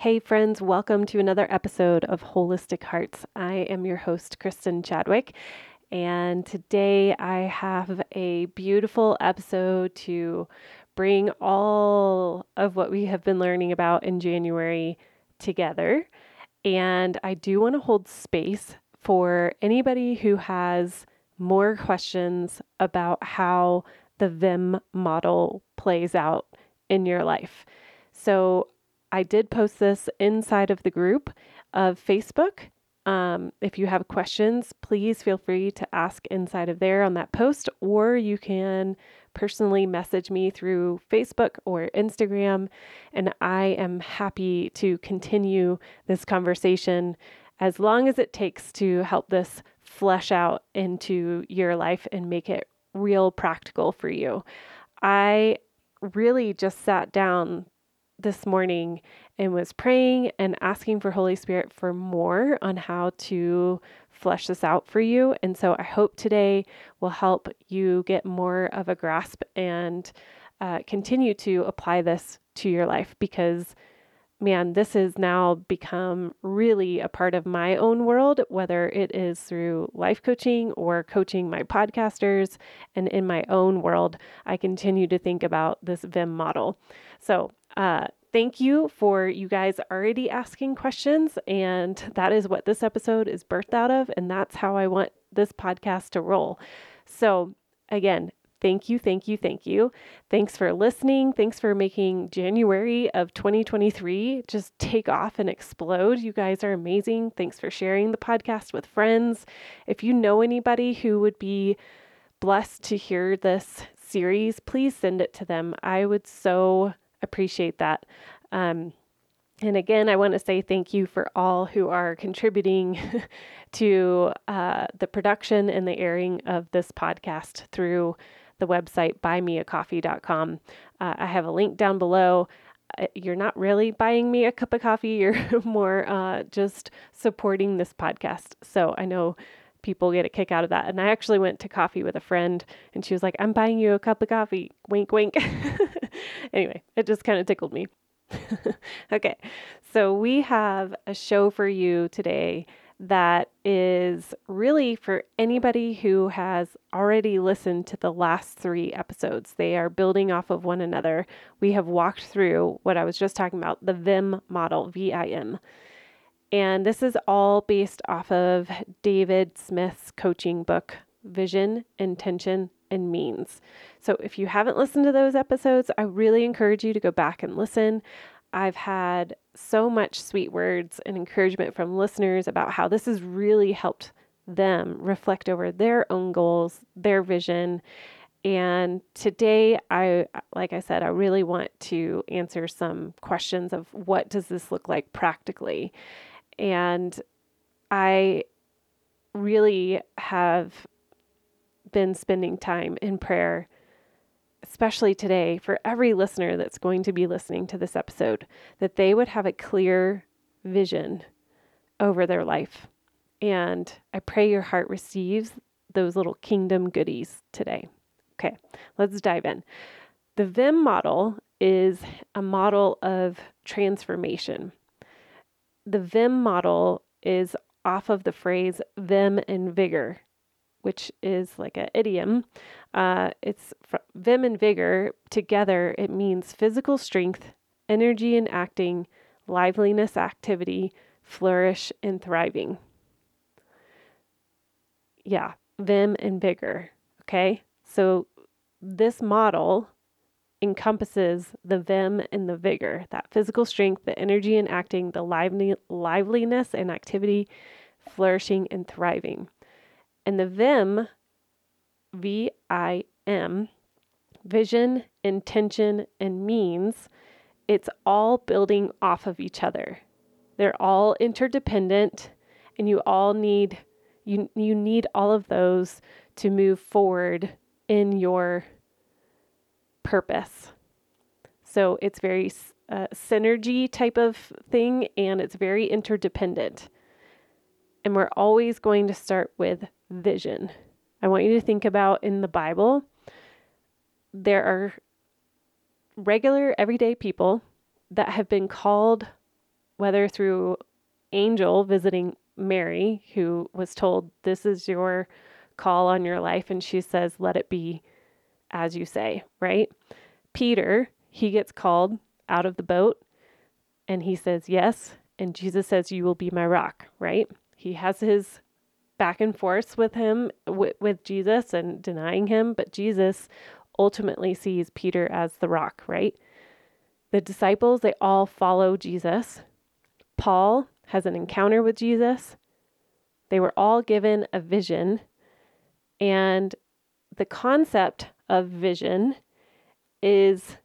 Hey, friends, welcome to another episode of Holistic Hearts. I am your host, Kristen Chadwick, and today I have a beautiful episode to bring all of what we have been learning about in January together. And I do want to hold space for anybody who has more questions about how the VIM model plays out in your life. So I did post this inside of the group of Facebook. Um, if you have questions, please feel free to ask inside of there on that post, or you can personally message me through Facebook or Instagram. And I am happy to continue this conversation as long as it takes to help this flesh out into your life and make it real practical for you. I really just sat down this morning and was praying and asking for Holy Spirit for more on how to flesh this out for you. And so I hope today will help you get more of a grasp and uh, continue to apply this to your life because man, this has now become really a part of my own world, whether it is through life coaching or coaching my podcasters. And in my own world, I continue to think about this VIM model. So, uh, thank you for you guys already asking questions. And that is what this episode is birthed out of. And that's how I want this podcast to roll. So, again, thank you, thank you, thank you. Thanks for listening. Thanks for making January of 2023 just take off and explode. You guys are amazing. Thanks for sharing the podcast with friends. If you know anybody who would be blessed to hear this series, please send it to them. I would so appreciate that. Um, and again, I want to say thank you for all who are contributing to uh, the production and the airing of this podcast through the website buymeacoffee.com. Uh, I have a link down below. Uh, you're not really buying me a cup of coffee, you're more uh, just supporting this podcast. So I know people get a kick out of that. And I actually went to coffee with a friend and she was like, I'm buying you a cup of coffee. Wink, wink. anyway, it just kind of tickled me. okay, so we have a show for you today that is really for anybody who has already listened to the last three episodes. They are building off of one another. We have walked through what I was just talking about the VIM model, V I M. And this is all based off of David Smith's coaching book, Vision, Intention, and Means. So if you haven't listened to those episodes, I really encourage you to go back and listen. I've had so much sweet words and encouragement from listeners about how this has really helped them reflect over their own goals, their vision. And today, I, like I said, I really want to answer some questions of what does this look like practically. And I really have been spending time in prayer especially today, for every listener that's going to be listening to this episode, that they would have a clear vision over their life. And I pray your heart receives those little kingdom goodies today. Okay, let's dive in. The VIM model is a model of transformation. The VIM model is off of the phrase vim and vigor which is like an idiom. Uh, it's vim and vigor together. It means physical strength, energy and acting, liveliness, activity, flourish, and thriving. Yeah, vim and vigor. Okay, so this model encompasses the vim and the vigor, that physical strength, the energy and acting, the liveliness and activity, flourishing and thriving. And the VIM, V I M, vision, intention, and means, it's all building off of each other. They're all interdependent, and you all need you you need all of those to move forward in your purpose. So it's very uh, synergy type of thing, and it's very interdependent. And we're always going to start with vision. I want you to think about in the Bible, there are regular, everyday people that have been called whether through angel visiting Mary, who was told, This is your call on your life. And she says, Let it be as you say, right? Peter, he gets called out of the boat and he says, Yes. And Jesus says, You will be my rock, right? He has his back and forth with him, with, with Jesus and denying him, but Jesus ultimately sees Peter as the rock, right? The disciples, they all follow Jesus. Paul has an encounter with Jesus. They were all given a vision. And the concept of vision is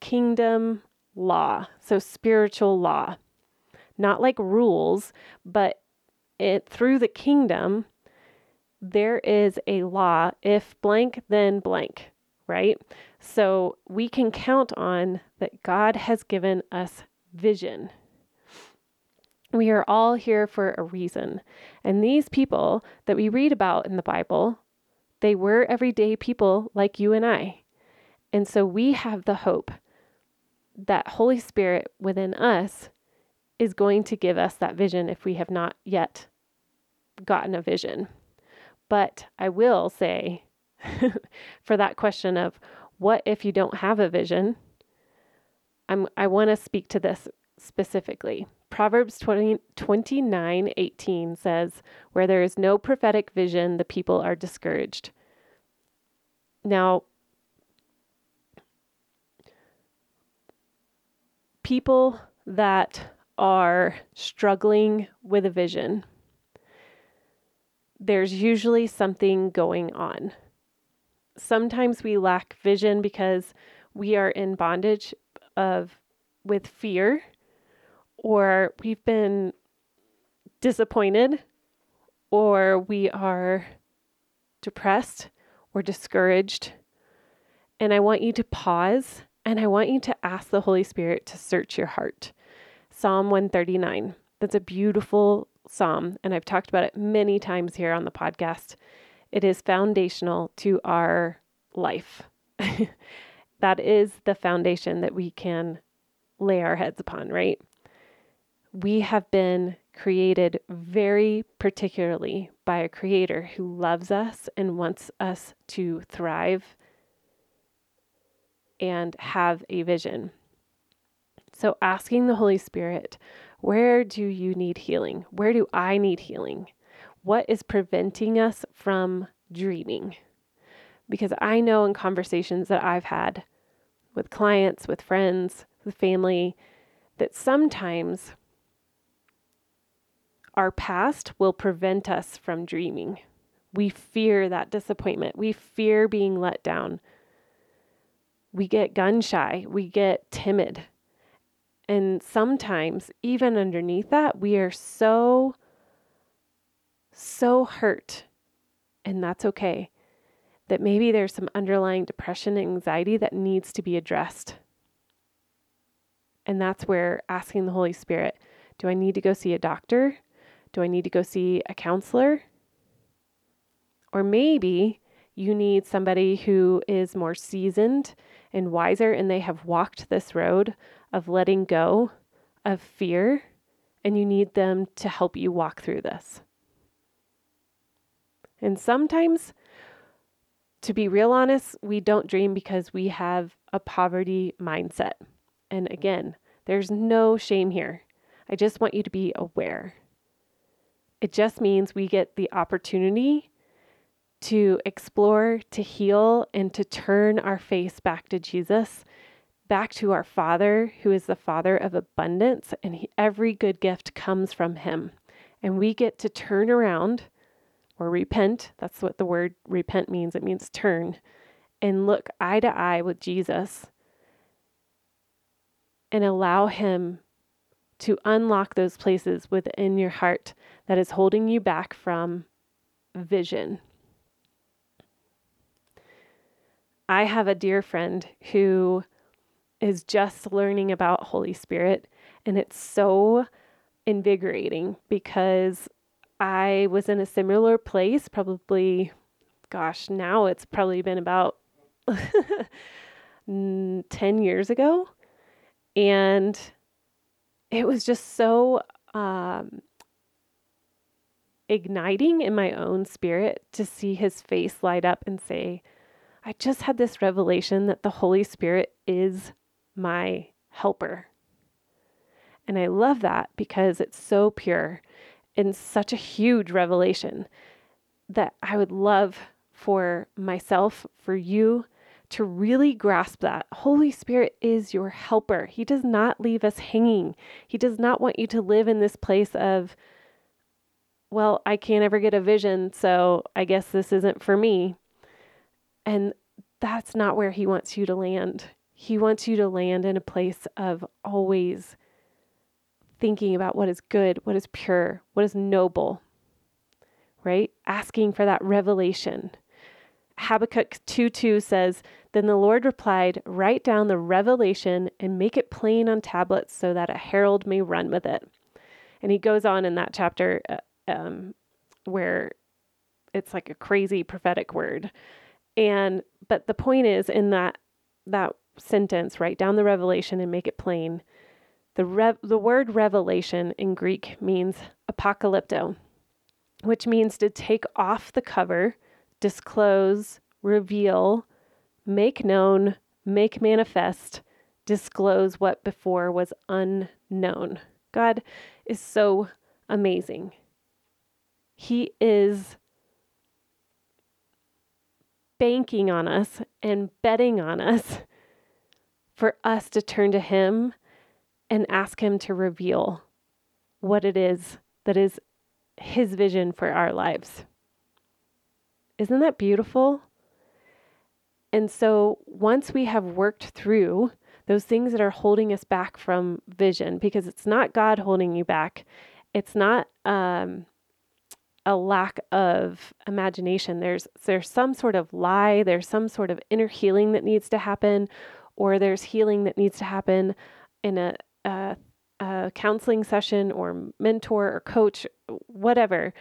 kingdom law, so spiritual law. Not like rules, but it through the kingdom there is a law if blank then blank, right? So we can count on that God has given us vision. We are all here for a reason. And these people that we read about in the Bible, they were everyday people like you and I. And so we have the hope that Holy Spirit within us is going to give us that vision if we have not yet gotten a vision. But I will say, for that question of what if you don't have a vision, I'm, I want to speak to this specifically. Proverbs 20, 29 18 says, Where there is no prophetic vision, the people are discouraged. Now, people that are struggling with a vision, there's usually something going on. Sometimes we lack vision because we are in bondage of with fear or we've been disappointed or we are depressed or discouraged. And I want you to pause and I want you to ask the Holy Spirit to search your heart. Psalm 139. That's a beautiful psalm, and I've talked about it many times here on the podcast. It is foundational to our life. that is the foundation that we can lay our heads upon, right? We have been created very particularly by a creator who loves us and wants us to thrive and have a vision. So, asking the Holy Spirit, where do you need healing? Where do I need healing? What is preventing us from dreaming? Because I know in conversations that I've had with clients, with friends, with family, that sometimes our past will prevent us from dreaming. We fear that disappointment. We fear being let down. We get gun shy. We get timid. And sometimes, even underneath that, we are so, so hurt. And that's okay. That maybe there's some underlying depression and anxiety that needs to be addressed. And that's where asking the Holy Spirit do I need to go see a doctor? Do I need to go see a counselor? Or maybe you need somebody who is more seasoned and wiser and they have walked this road of letting go of fear, and you need them to help you walk through this. And sometimes, to be real honest, we don't dream because we have a poverty mindset. And again, there's no shame here. I just want you to be aware. It just means we get the opportunity to explore, to heal, and to turn our face back to Jesus back to our Father, who is the Father of abundance, and he, every good gift comes from Him. And we get to turn around or repent. That's what the word repent means. It means turn and look eye to eye with Jesus and allow Him to unlock those places within your heart that is holding you back from vision. I have a dear friend who is just learning about Holy Spirit. And it's so invigorating because I was in a similar place, probably, gosh, now it's probably been about 10 years ago. And it was just so um, igniting in my own spirit to see his face light up and say, I just had this revelation that the Holy Spirit is my helper. And I love that because it's so pure and such a huge revelation that I would love for myself, for you to really grasp that. Holy Spirit is your helper. He does not leave us hanging. He does not want you to live in this place of, well, I can't ever get a vision, so I guess this isn't for me. And that's not where He wants you to land. He wants you to land in a place of always thinking about what is good, what is pure, what is noble, right? Asking for that revelation. Habakkuk 2 2 says, Then the Lord replied, Write down the revelation and make it plain on tablets so that a herald may run with it. And he goes on in that chapter uh, um, where it's like a crazy prophetic word. And, but the point is in that, that sentence, write down the revelation and make it plain. The, rev- the word revelation in Greek means apocalypto, which means to take off the cover disclose, reveal, make known, make manifest, disclose what before was unknown. God is so amazing. He is banking on us and betting on us for us to turn to Him and ask Him to reveal what it is that is His vision for our lives. Isn't that beautiful? And so once we have worked through those things that are holding us back from vision, because it's not God holding you back, it's not um, a lack of imagination. There's there's some sort of lie. There's some sort of inner healing that needs to happen, or there's healing that needs to happen in a, a, a counseling session, or mentor, or coach, whatever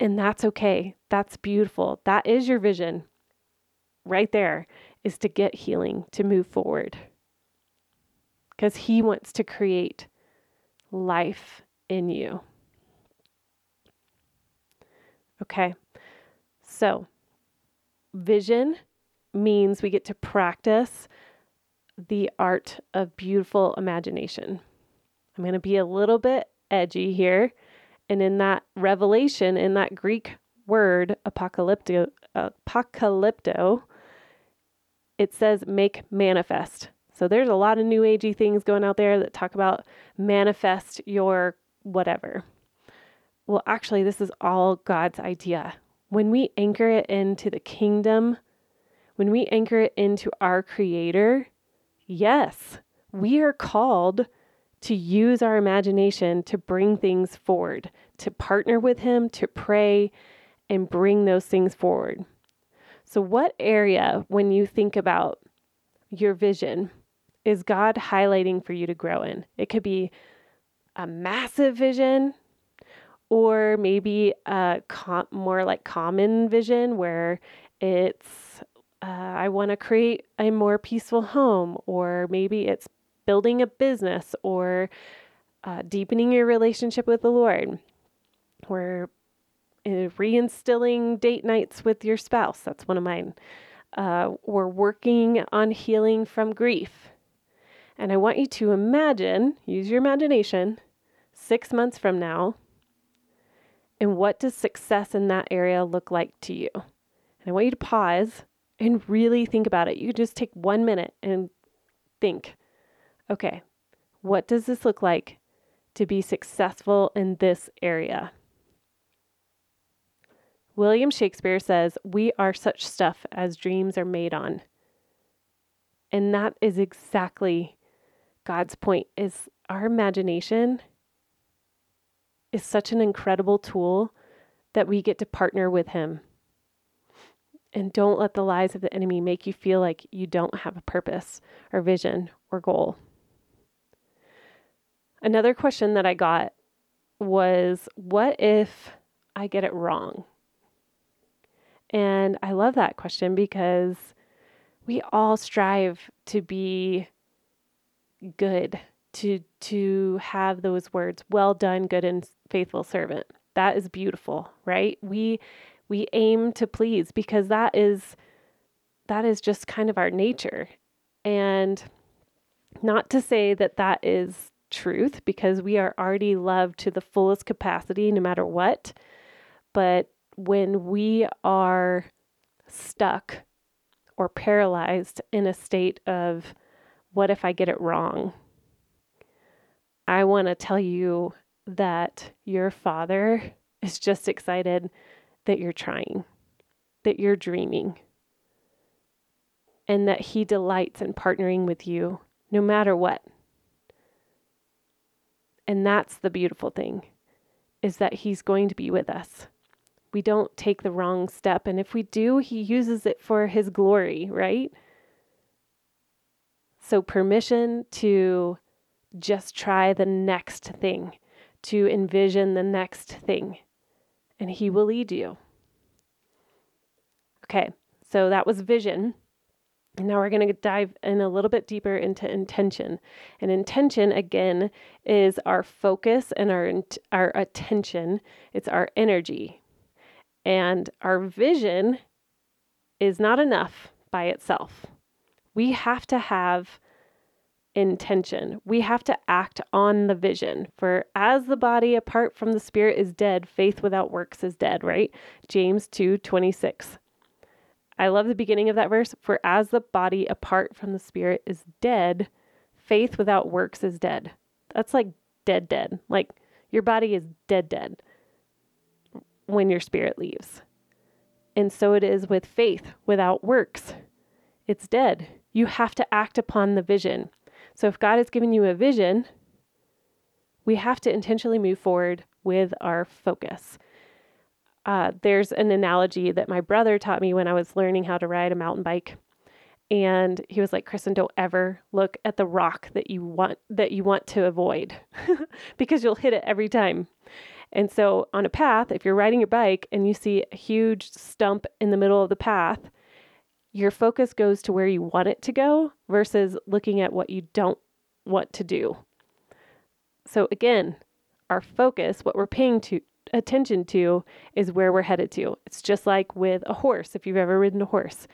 and that's okay. That's beautiful. That is your vision right there is to get healing, to move forward. Because He wants to create life in you. Okay, so vision means we get to practice the art of beautiful imagination. I'm going to be a little bit edgy here and in that revelation, in that Greek word, apocalypto, apocalypto, it says make manifest. So there's a lot of new agey things going out there that talk about manifest your whatever. Well, actually, this is all God's idea. When we anchor it into the kingdom, when we anchor it into our creator, yes, we are called to use our imagination to bring things forward, to partner with Him, to pray, and bring those things forward. So, what area, when you think about your vision, is God highlighting for you to grow in? It could be a massive vision, or maybe a com- more like common vision where it's uh, I want to create a more peaceful home, or maybe it's building a business or uh, deepening your relationship with the Lord. We're uh, reinstilling date nights with your spouse. That's one of mine. Uh, we're working on healing from grief. And I want you to imagine, use your imagination, six months from now, and what does success in that area look like to you? And I want you to pause and really think about it. You just take one minute and think okay, what does this look like to be successful in this area? William Shakespeare says, We are such stuff as dreams are made on. And that is exactly God's point is our imagination is such an incredible tool that we get to partner with him. And don't let the lies of the enemy make you feel like you don't have a purpose or vision or goal. Another question that I got was what if I get it wrong? And I love that question because we all strive to be good to to have those words, well done, good and faithful servant. That is beautiful, right? We we aim to please because that is that is just kind of our nature. And not to say that that is truth because we are already loved to the fullest capacity no matter what. But when we are stuck or paralyzed in a state of, what if I get it wrong? I want to tell you that your father is just excited that you're trying, that you're dreaming, and that He delights in partnering with you no matter what. And that's the beautiful thing is that He's going to be with us. We don't take the wrong step. And if we do, He uses it for His glory, right? So, permission to just try the next thing, to envision the next thing, and He mm-hmm. will lead you. Okay, so that was vision. And now we're going to dive in a little bit deeper into intention. And intention, again, is our focus and our, our attention, it's our energy. And our vision is not enough by itself. We have to have intention. We have to act on the vision. For as the body apart from the spirit is dead, faith without works is dead, right? James 2 26. I love the beginning of that verse. For as the body apart from the spirit is dead, faith without works is dead. That's like dead, dead. Like your body is dead, dead when your spirit leaves. And so it is with faith without works. It's dead. You have to act upon the vision. So if God has given you a vision, we have to intentionally move forward with our focus uh, there's an analogy that my brother taught me when I was learning how to ride a mountain bike. And he was like, Kristen, don't ever look at the rock that you want that you want to avoid because you'll hit it every time. And so on a path, if you're riding your bike and you see a huge stump in the middle of the path, your focus goes to where you want it to go versus looking at what you don't want to do. So again, our focus, what we're paying to attention to is where we're headed to. It's just like with a horse, if you've ever ridden a horse.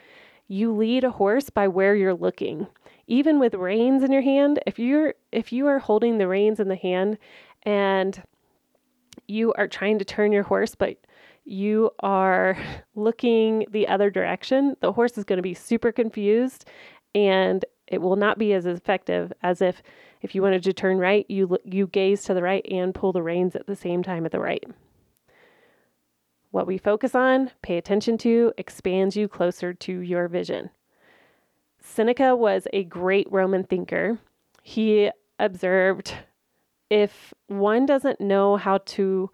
You lead a horse by where you're looking. Even with reins in your hand, if you're if you are holding the reins in the hand and you are trying to turn your horse but you are looking the other direction, the horse is going to be super confused and it will not be as effective as if if you wanted to turn right, you you gaze to the right and pull the reins at the same time at the right. What we focus on, pay attention to, expands you closer to your vision. Seneca was a great Roman thinker. He observed if one doesn't know how to,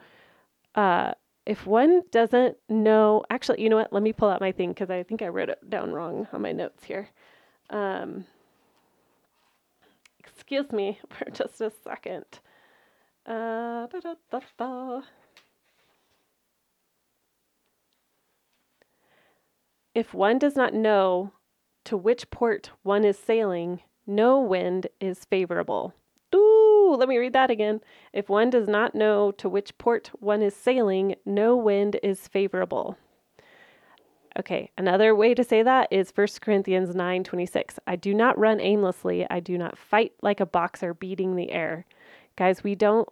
uh, if one doesn't know, actually, you know what? Let me pull out my thing because I think I wrote it down wrong on my notes here. Um, excuse me for just a second. Uh, If one does not know to which port one is sailing, no wind is favorable. Ooh, let me read that again. If one does not know to which port one is sailing, no wind is favorable. Okay, another way to say that is 1 Corinthians 9:26. I do not run aimlessly, I do not fight like a boxer beating the air. Guys, we don't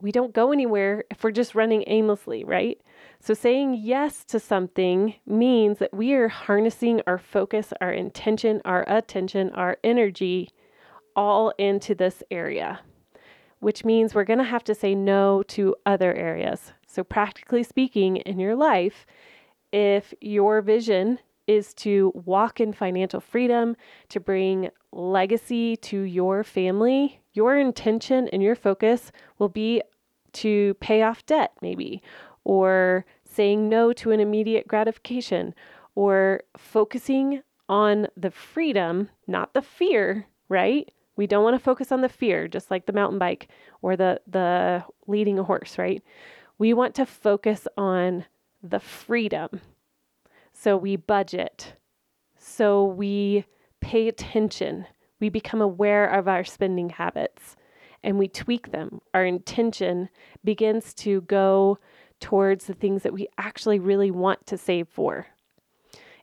we don't go anywhere if we're just running aimlessly, right? So, saying yes to something means that we are harnessing our focus, our intention, our attention, our energy all into this area, which means we're going to have to say no to other areas. So, practically speaking, in your life, if your vision is to walk in financial freedom, to bring legacy to your family, your intention and your focus will be to pay off debt, maybe, or saying no to an immediate gratification, or focusing on the freedom, not the fear, right? We don't want to focus on the fear, just like the mountain bike or the, the leading a horse, right? We want to focus on the freedom. So we budget. So we pay attention. We become aware of our spending habits and we tweak them. Our intention begins to go towards the things that we actually really want to save for.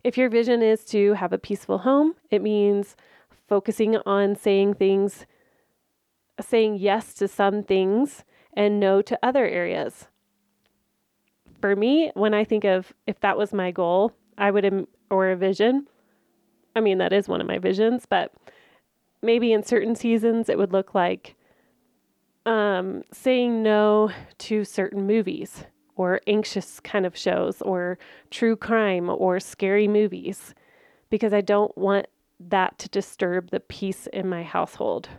If your vision is to have a peaceful home, it means focusing on saying things, saying yes to some things and no to other areas. For me, when I think of if that was my goal, I would, or a vision, I mean, that is one of my visions, but maybe in certain seasons it would look like um, saying no to certain movies or anxious kind of shows or true crime or scary movies because I don't want that to disturb the peace in my household.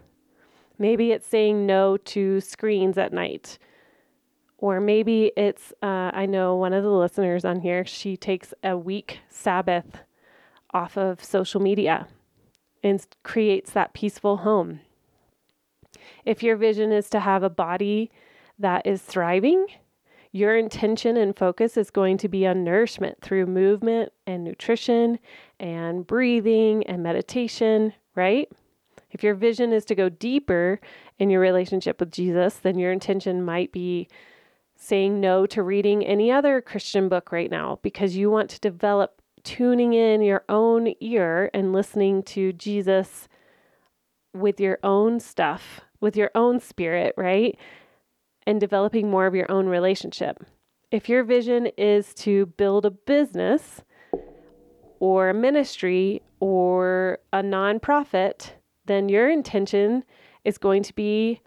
Maybe it's saying no to screens at night. Or maybe it's, uh, I know one of the listeners on here, she takes a week Sabbath off of social media and creates that peaceful home. If your vision is to have a body that is thriving, your intention and focus is going to be on nourishment through movement and nutrition and breathing and meditation, right? If your vision is to go deeper in your relationship with Jesus, then your intention might be saying no to reading any other Christian book right now because you want to develop tuning in your own ear and listening to Jesus with your own stuff, with your own spirit, right? And developing more of your own relationship. If your vision is to build a business or a ministry or a nonprofit, then your intention is going to be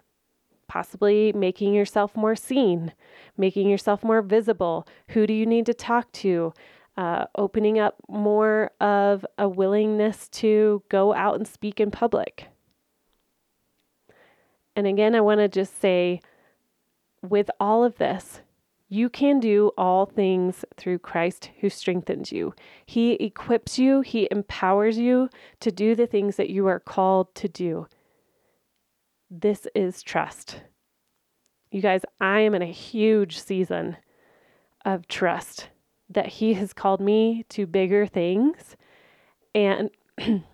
possibly making yourself more seen, making yourself more visible. Who do you need to talk to? Uh, opening up more of a willingness to go out and speak in public. And again, I want to just say with all of this, you can do all things through Christ who strengthens you. He equips you, He empowers you to do the things that you are called to do. This is trust. You guys, I am in a huge season of trust that He has called me to bigger things. And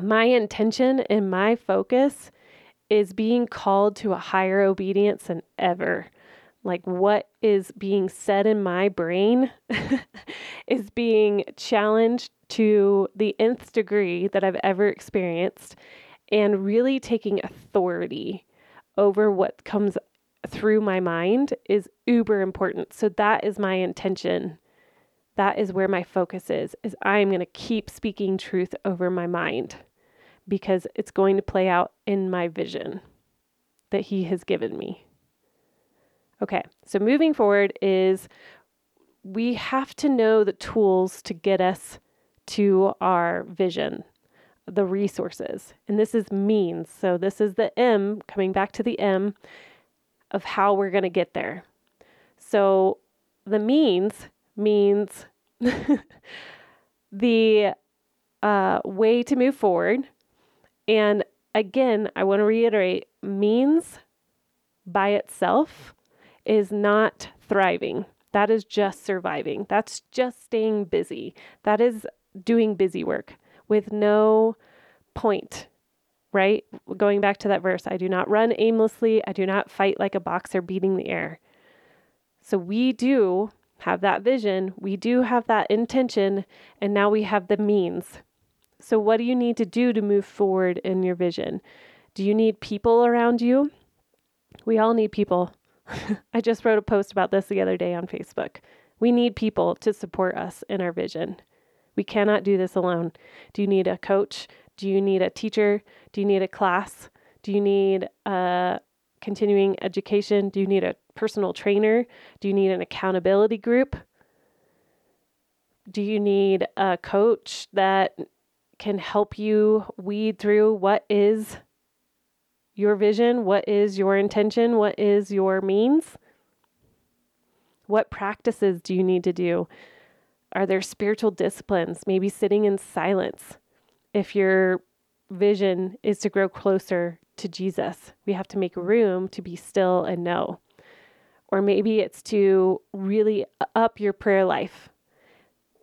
my intention and my focus is being called to a higher obedience than ever like what is being said in my brain is being challenged to the nth degree that I've ever experienced and really taking authority over what comes through my mind is uber important. So that is my intention. That is where my focus is is I'm going to keep speaking truth over my mind because it's going to play out in my vision that he has given me. Okay, so moving forward is we have to know the tools to get us to our vision, the resources. And this is means. So this is the M, coming back to the M of how we're going to get there. So the means means the uh, way to move forward. And again, I want to reiterate means by itself is not thriving. That is just surviving. That's just staying busy. That is doing busy work with no point, right? Going back to that verse I do not run aimlessly, I do not fight like a boxer beating the air. So we do have that vision, we do have that intention, and now we have the means. So, what do you need to do to move forward in your vision? Do you need people around you? We all need people. I just wrote a post about this the other day on Facebook. We need people to support us in our vision. We cannot do this alone. Do you need a coach? Do you need a teacher? Do you need a class? Do you need a continuing education? Do you need a personal trainer? Do you need an accountability group? Do you need a coach that can help you weed through what is your vision? What is your intention? What is your means? What practices do you need to do? Are there spiritual disciplines? Maybe sitting in silence. If your vision is to grow closer to Jesus, we have to make room to be still and know. Or maybe it's to really up your prayer life.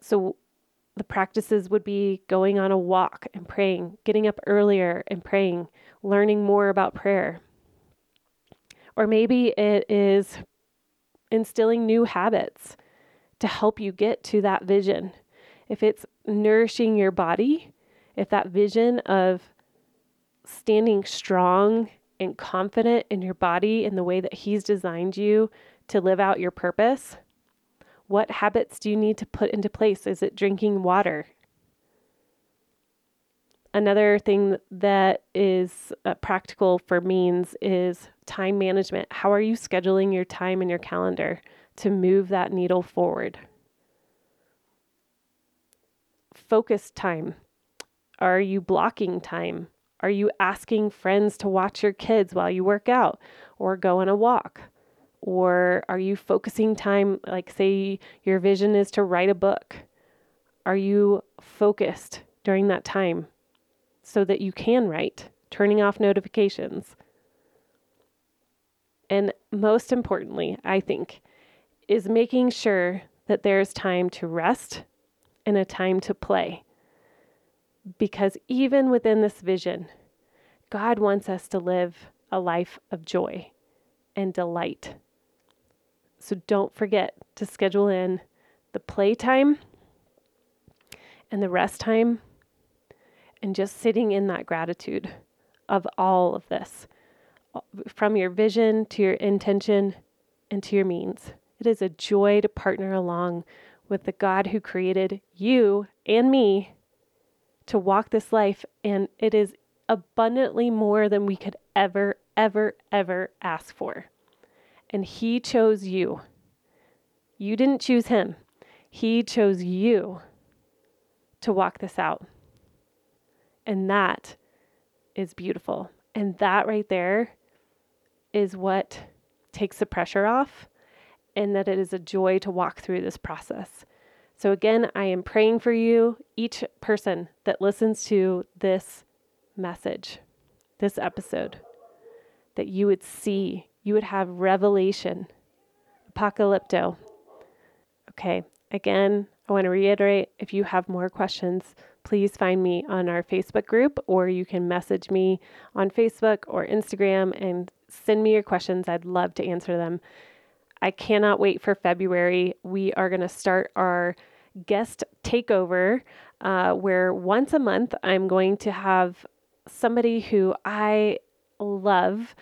So, the practices would be going on a walk and praying, getting up earlier and praying, learning more about prayer. Or maybe it is instilling new habits to help you get to that vision. If it's nourishing your body, if that vision of standing strong and confident in your body in the way that He's designed you to live out your purpose, what habits do you need to put into place? Is it drinking water? Another thing that is uh, practical for means is time management. How are you scheduling your time in your calendar to move that needle forward? Focus time. Are you blocking time? Are you asking friends to watch your kids while you work out or go on a walk? Or are you focusing time, like, say, your vision is to write a book? Are you focused during that time so that you can write, turning off notifications? And most importantly, I think, is making sure that there's time to rest and a time to play. Because even within this vision, God wants us to live a life of joy and delight. So don't forget to schedule in the playtime and the rest time and just sitting in that gratitude of all of this from your vision to your intention and to your means. It is a joy to partner along with the God who created you and me to walk this life, and it is abundantly more than we could ever, ever, ever ask for and He chose you. You didn't choose Him, He chose you to walk this out. And that is beautiful. And that right there is what takes the pressure off, and that it is a joy to walk through this process. So, again, I am praying for you, each person that listens to this message, this episode, that you would see you would have revelation, apocalypto. Okay, again, I want to reiterate if you have more questions, please find me on our Facebook group or you can message me on Facebook or Instagram and send me your questions. I'd love to answer them. I cannot wait for February. We are going to start our guest takeover uh, where once a month I'm going to have somebody who I love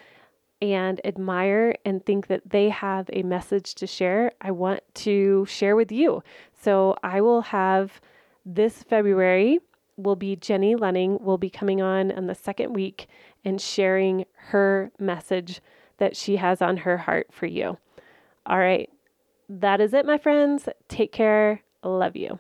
and admire and think that they have a message to share, I want to share with you. So I will have this February will be Jenny Lenning will be coming on in the second week and sharing her message that she has on her heart for you. All right. That is it, my friends. Take care. Love you.